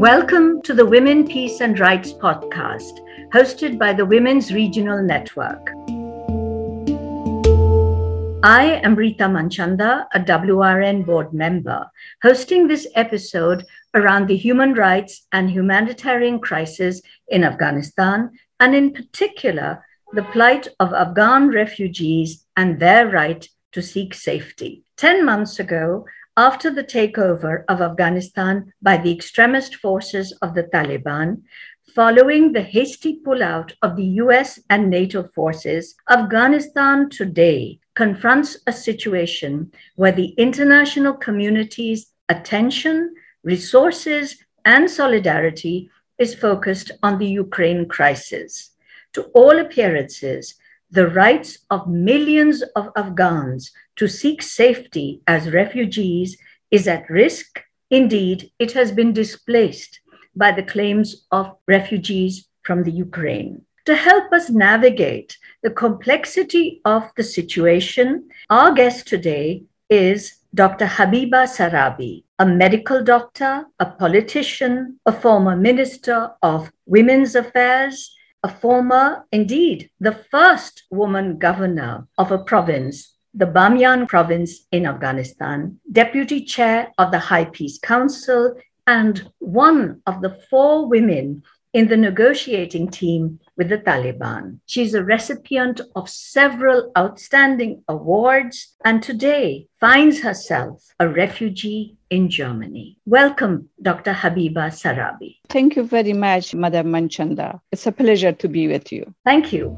Welcome to the Women, Peace and Rights podcast, hosted by the Women's Regional Network. I am Rita Manchanda, a WRN board member, hosting this episode around the human rights and humanitarian crisis in Afghanistan, and in particular, the plight of Afghan refugees and their right to seek safety. 10 months ago, after the takeover of Afghanistan by the extremist forces of the Taliban, following the hasty pullout of the US and NATO forces, Afghanistan today confronts a situation where the international community's attention, resources, and solidarity is focused on the Ukraine crisis. To all appearances, the rights of millions of Afghans to seek safety as refugees is at risk. Indeed, it has been displaced by the claims of refugees from the Ukraine. To help us navigate the complexity of the situation, our guest today is Dr. Habiba Sarabi, a medical doctor, a politician, a former minister of women's affairs, a former, indeed, the first woman governor of a province, the Bamiyan province in Afghanistan, deputy chair of the High Peace Council, and one of the four women in the negotiating team with the Taliban. She's a recipient of several outstanding awards and today finds herself a refugee in Germany. Welcome, Dr. Habiba Sarabi. Thank you very much, Madam Manchanda. It's a pleasure to be with you. Thank you.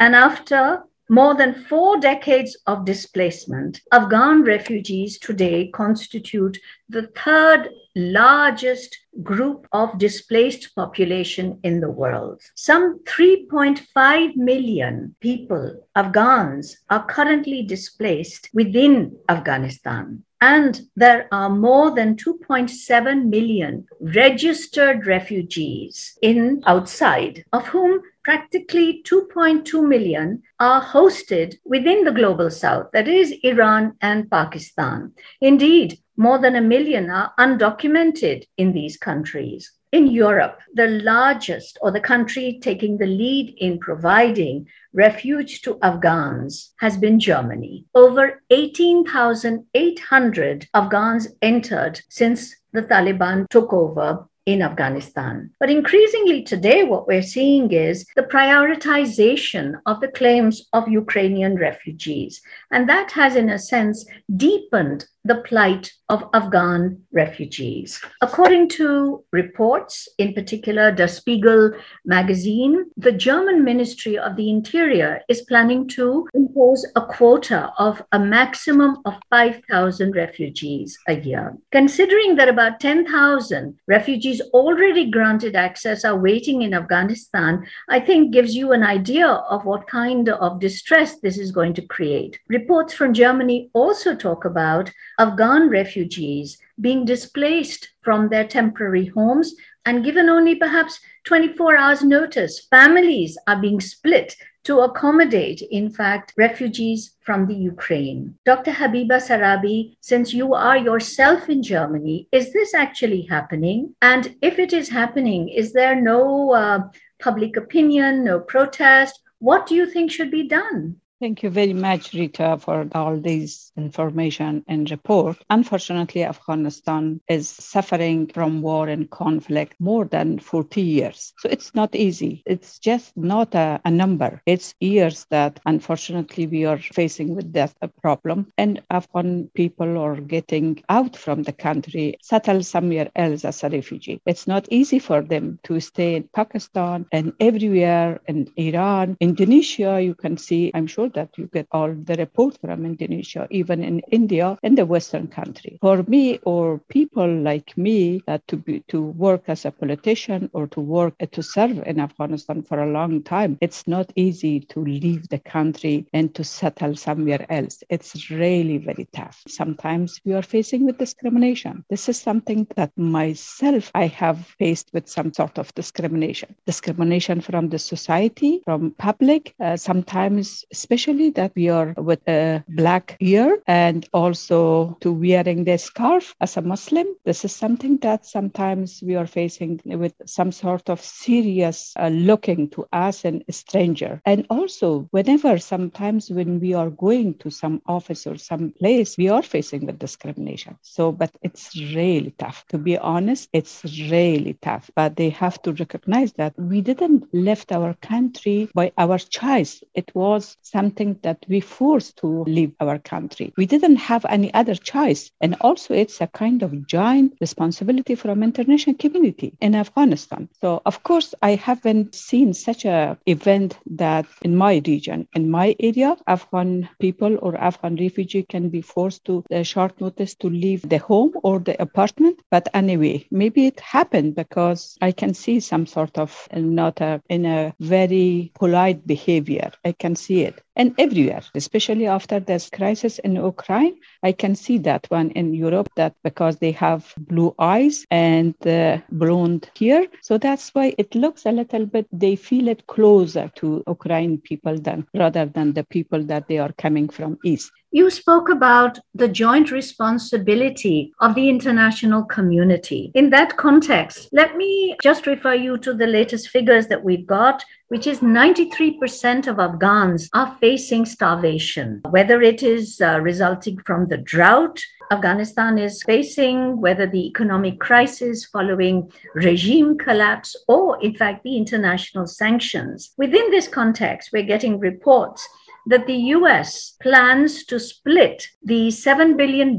And after more than four decades of displacement, Afghan refugees today constitute the third largest group of displaced population in the world. Some 3.5 million people, Afghans, are currently displaced within Afghanistan. And there are more than 2.7 million registered refugees in outside, of whom practically 2.2 million are hosted within the global south, that is Iran and Pakistan. Indeed, more than a million are undocumented in these countries. In Europe, the largest or the country taking the lead in providing refuge to Afghans has been Germany. Over 18,800 Afghans entered since the Taliban took over in Afghanistan. But increasingly today, what we're seeing is the prioritization of the claims of Ukrainian refugees. And that has, in a sense, deepened the plight of Afghan refugees. According to reports, in particular Der Spiegel magazine, the German Ministry of the Interior is planning to impose a quota of a maximum of 5,000 refugees a year. Considering that about 10,000 refugees already granted access are waiting in Afghanistan, I think gives you an idea of what kind of distress this is going to create. Reports from Germany also talk about Afghan refugees being displaced from their temporary homes and given only perhaps 24 hours notice. Families are being split to accommodate, in fact, refugees from the Ukraine. Dr. Habiba Sarabi, since you are yourself in Germany, is this actually happening? And if it is happening, is there no uh, public opinion, no protest? What do you think should be done? Thank you very much, Rita, for all this information and report. Unfortunately, Afghanistan is suffering from war and conflict more than 40 years. So it's not easy. It's just not a, a number. It's years that unfortunately we are facing with that problem. And Afghan people are getting out from the country, settle somewhere else as a refugee. It's not easy for them to stay in Pakistan and everywhere in Iran, Indonesia, you can see, I'm sure that you get all the reports from Indonesia, even in India, in the Western country. For me or people like me that to be to work as a politician or to work to serve in Afghanistan for a long time, it's not easy to leave the country and to settle somewhere else. It's really very tough. Sometimes we are facing with discrimination. This is something that myself I have faced with some sort of discrimination. Discrimination from the society, from public, uh, sometimes especially especially that we are with a black ear and also to wearing the scarf as a Muslim. This is something that sometimes we are facing with some sort of serious uh, looking to us and a stranger. And also, whenever sometimes when we are going to some office or some place, we are facing with discrimination. So, but it's really tough. To be honest, it's really tough. But they have to recognize that we didn't left our country by our choice. It was something that we forced to leave our country. We didn't have any other choice. And also, it's a kind of joint responsibility from international community in Afghanistan. So, of course, I haven't seen such a event that in my region, in my area, Afghan people or Afghan refugee can be forced to a short notice to leave the home or the apartment. But anyway, maybe it happened because I can see some sort of uh, not a, in a very polite behavior. I can see it and everywhere, especially after this crisis in Ukraine. I can see that one in Europe that because they have blue eyes and uh, blonde hair. So that's why it looks a little bit, they feel it closer to Ukraine people than rather than the people that they are coming from East. You spoke about the joint responsibility of the international community. In that context, let me just refer you to the latest figures that we've got, which is 93% of Afghans are facing starvation, whether it is uh, resulting from the drought. Afghanistan is facing, whether the economic crisis following regime collapse, or in fact the international sanctions. Within this context, we're getting reports that the US plans to split the $7 billion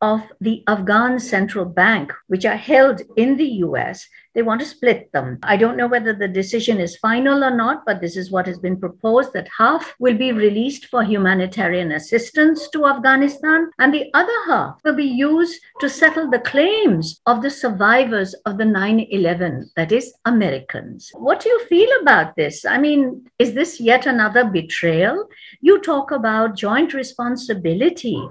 of the Afghan central bank, which are held in the US, they want to split them. I don't know whether the decision is final or not, but this is what has been proposed that half will be released for humanitarian assistance to Afghanistan, and the other half will be used to settle the claims of the survivors of the 9 11, that is, Americans. What do you feel about this? I mean, is this yet another betrayal? You talk about joint responsibility.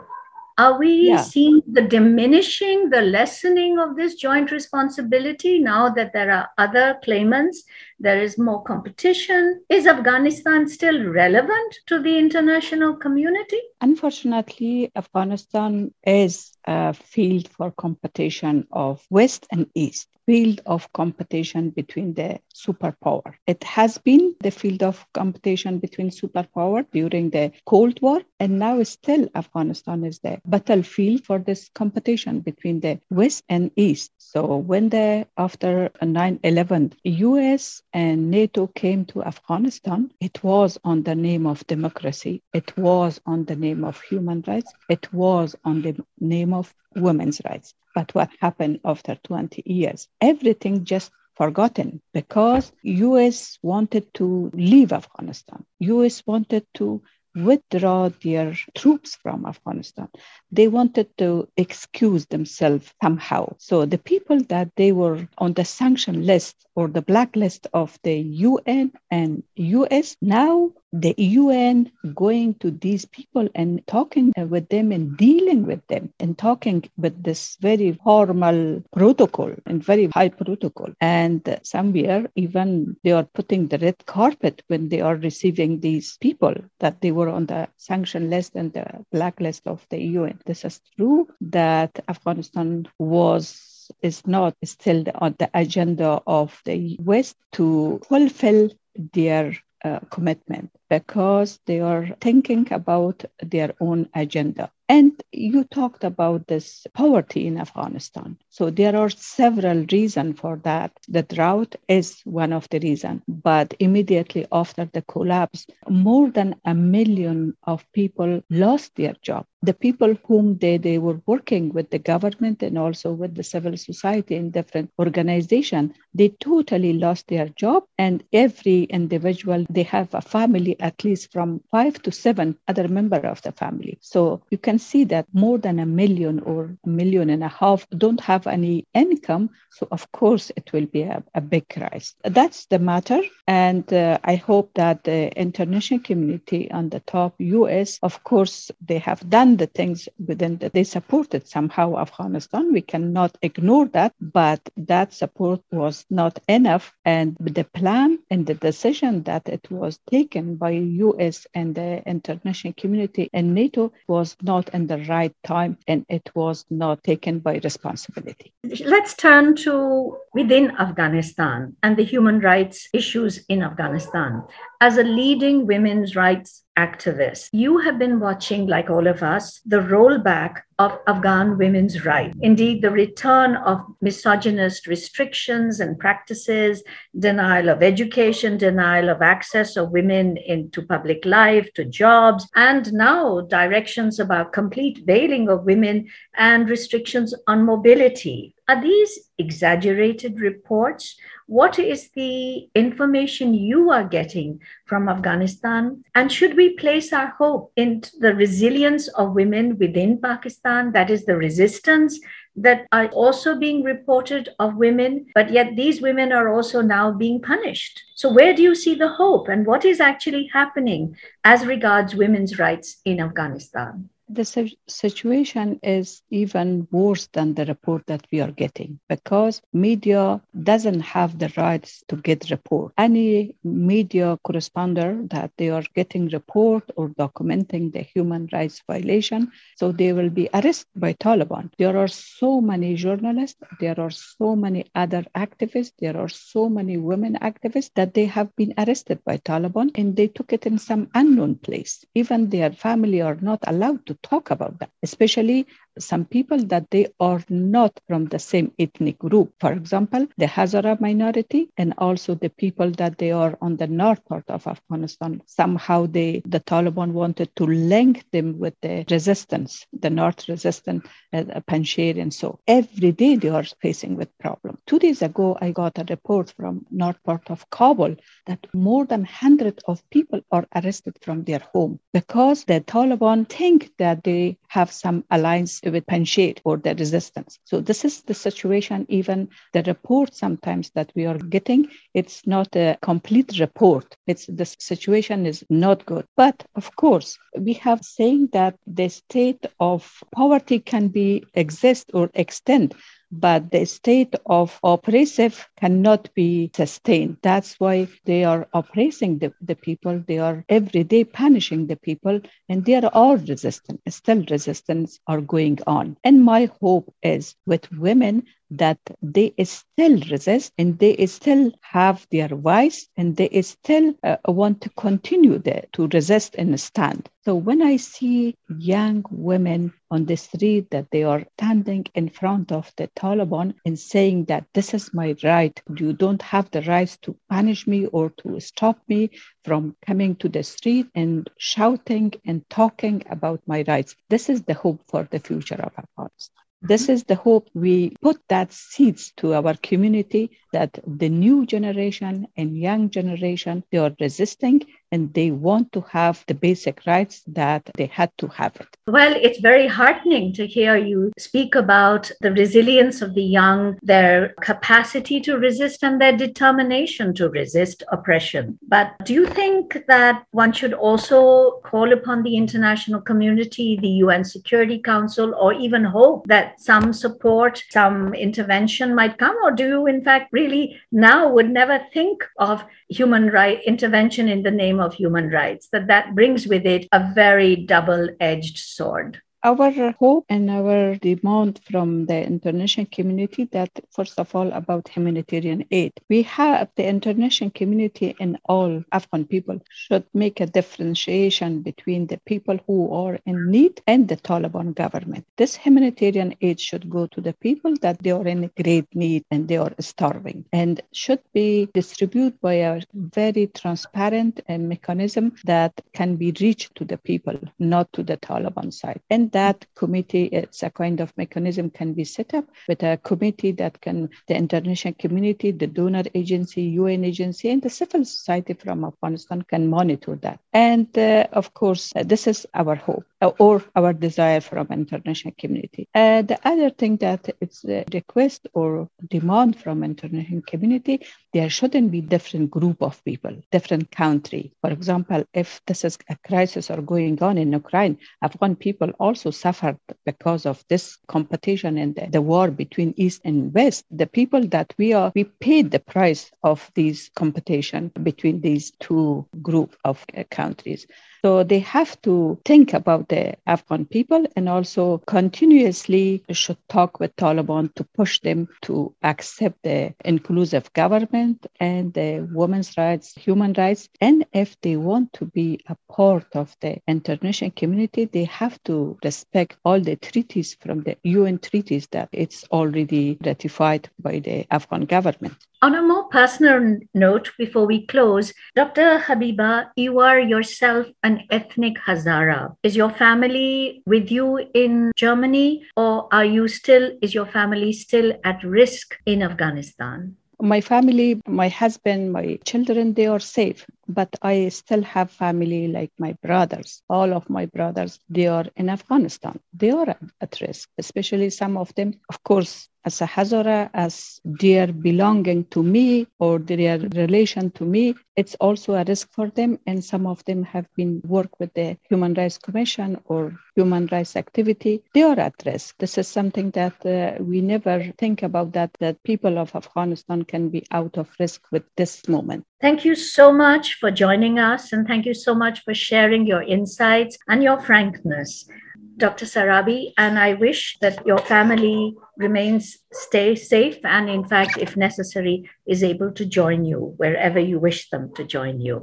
Are we yeah. seeing the diminishing, the lessening of this joint responsibility now that there are other claimants? There is more competition. Is Afghanistan still relevant to the international community? Unfortunately, Afghanistan is a field for competition of West and East field of competition between the superpower. It has been the field of competition between superpower during the Cold War, and now still Afghanistan is the battlefield for this competition between the West and East. So when the after 9/11, US and NATO came to Afghanistan, it was on the name of democracy. It was on the name of human rights. It was on the name of women's rights. But what happened after 20 years? Everything just forgotten because US wanted to leave Afghanistan. US wanted to withdraw their troops from Afghanistan. They wanted to excuse themselves somehow. So the people that they were on the sanction list or the blacklist of the UN and US now the UN going to these people and talking uh, with them and dealing with them and talking with this very formal protocol and very high protocol. And somewhere, even they are putting the red carpet when they are receiving these people that they were on the sanction list and the blacklist of the UN. This is true that Afghanistan was is not still on the agenda of the West to fulfill their uh, commitment because they are thinking about their own agenda. And you talked about this poverty in Afghanistan. So there are several reasons for that. The drought is one of the reasons. But immediately after the collapse, more than a million of people lost their job. The people whom they, they were working with the government and also with the civil society in different organizations, they totally lost their job. And every individual, they have a family at least from five to seven other member of the family. So you can see that more than a million or a million and a half don't have any income. So of course it will be a, a big crisis. That's the matter. And uh, I hope that the international community on the top, US, of course, they have done the things within that they supported somehow Afghanistan. We cannot ignore that, but that support was not enough. And the plan and the decision that it was taken by by US and the international community and NATO was not in the right time and it was not taken by responsibility. Let's turn to within Afghanistan and the human rights issues in Afghanistan. As a leading women's rights activist, you have been watching, like all of us, the rollback of Afghan women's rights. Indeed, the return of misogynist restrictions and practices, denial of education, denial of access of women into public life, to jobs, and now directions about complete veiling of women and restrictions on mobility. Are these exaggerated reports? What is the information you are getting from Afghanistan? And should we place our hope in the resilience of women within Pakistan? That is the resistance that are also being reported of women, but yet these women are also now being punished. So, where do you see the hope and what is actually happening as regards women's rights in Afghanistan? The situation is even worse than the report that we are getting because media doesn't have the rights to get report. Any media correspondent that they are getting report or documenting the human rights violation so they will be arrested by taliban. There are so many journalists there are so many other activists there are so many women activists that they have been arrested by taliban and they took it in some unknown place. Even their family are not allowed to talk about that, especially some people that they are not from the same ethnic group. For example, the Hazara minority and also the people that they are on the north part of Afghanistan. Somehow they the Taliban wanted to link them with the resistance, the north resistance, uh, Panjshir and so. Every day they are facing with problem. Two days ago, I got a report from north part of Kabul that more than 100 of people are arrested from their home because the Taliban think that they have some alliance with Panjshir or the resistance. So this is the situation, even the report sometimes that we are getting, it's not a complete report. It's the situation is not good. But of course, we have saying that the state of poverty can be exist or extend but the state of oppressive cannot be sustained. That's why they are oppressing the, the people. They are every day punishing the people, and they are all resistant. Still, resistance are going on. And my hope is with women that they still resist and they still have their voice and they still uh, want to continue the, to resist and stand. So when I see young women on the street that they are standing in front of the Taliban and saying that this is my right, you don't have the right to punish me or to stop me from coming to the street and shouting and talking about my rights. This is the hope for the future of Afghanistan. This is the hope we put that seeds to our community that the new generation and young generation they are resisting and they want to have the basic rights that they had to have it. Well, it's very heartening to hear you speak about the resilience of the young, their capacity to resist, and their determination to resist oppression. But do you think that one should also call upon the international community, the UN Security Council, or even hope that some support, some intervention might come? Or do you, in fact, really now would never think of human right intervention in the name of human rights that that brings with it a very double-edged sword our hope and our demand from the international community that first of all about humanitarian aid. We have the international community and all afghan people should make a differentiation between the people who are in need and the taliban government. This humanitarian aid should go to the people that they are in great need and they are starving and should be distributed by a very transparent uh, mechanism that can be reached to the people not to the taliban side. And that committee, it's a kind of mechanism can be set up with a committee that can, the international community, the donor agency, UN agency, and the civil society from Afghanistan can monitor that. And uh, of course, uh, this is our hope or our desire from international community. Uh, the other thing that it's a request or demand from international community, there shouldn't be different group of people, different country. For example, if this is a crisis or going on in Ukraine, Afghan people also suffered because of this competition and the, the war between East and West. The people that we are, we paid the price of these competition between these two group of uh, countries. So they have to think about the Afghan people and also continuously should talk with Taliban to push them to accept the inclusive government and the women's rights, human rights. And if they want to be a part of the international community, they have to respect all the treaties from the UN treaties that it's already ratified by the Afghan government. On a more personal note, before we close, Dr. Habiba, you are yourself an ethnic Hazara. Is your family with you in Germany, or are you still, is your family still at risk in Afghanistan? My family, my husband, my children, they are safe but I still have family like my brothers. All of my brothers, they are in Afghanistan. They are at risk, especially some of them, of course, as a Hazara, as their belonging to me or their relation to me, it's also a risk for them. And some of them have been work with the Human Rights Commission or human rights activity. They are at risk. This is something that uh, we never think about that, that people of Afghanistan can be out of risk with this moment. Thank you so much for joining us, and thank you so much for sharing your insights and your frankness, Dr. Sarabi. And I wish that your family remains stay safe and, in fact, if necessary, is able to join you wherever you wish them to join you.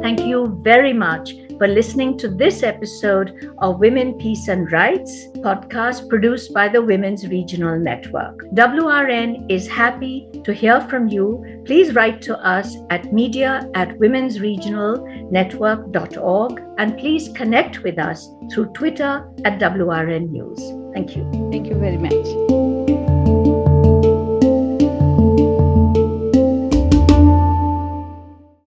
Thank you very much for listening to this episode of Women, Peace and Rights podcast produced by the Women's Regional Network. WRN is happy to hear from you. Please write to us at media at womensregionalnetwork.org and please connect with us through Twitter at WRN News. Thank you. Thank you very much.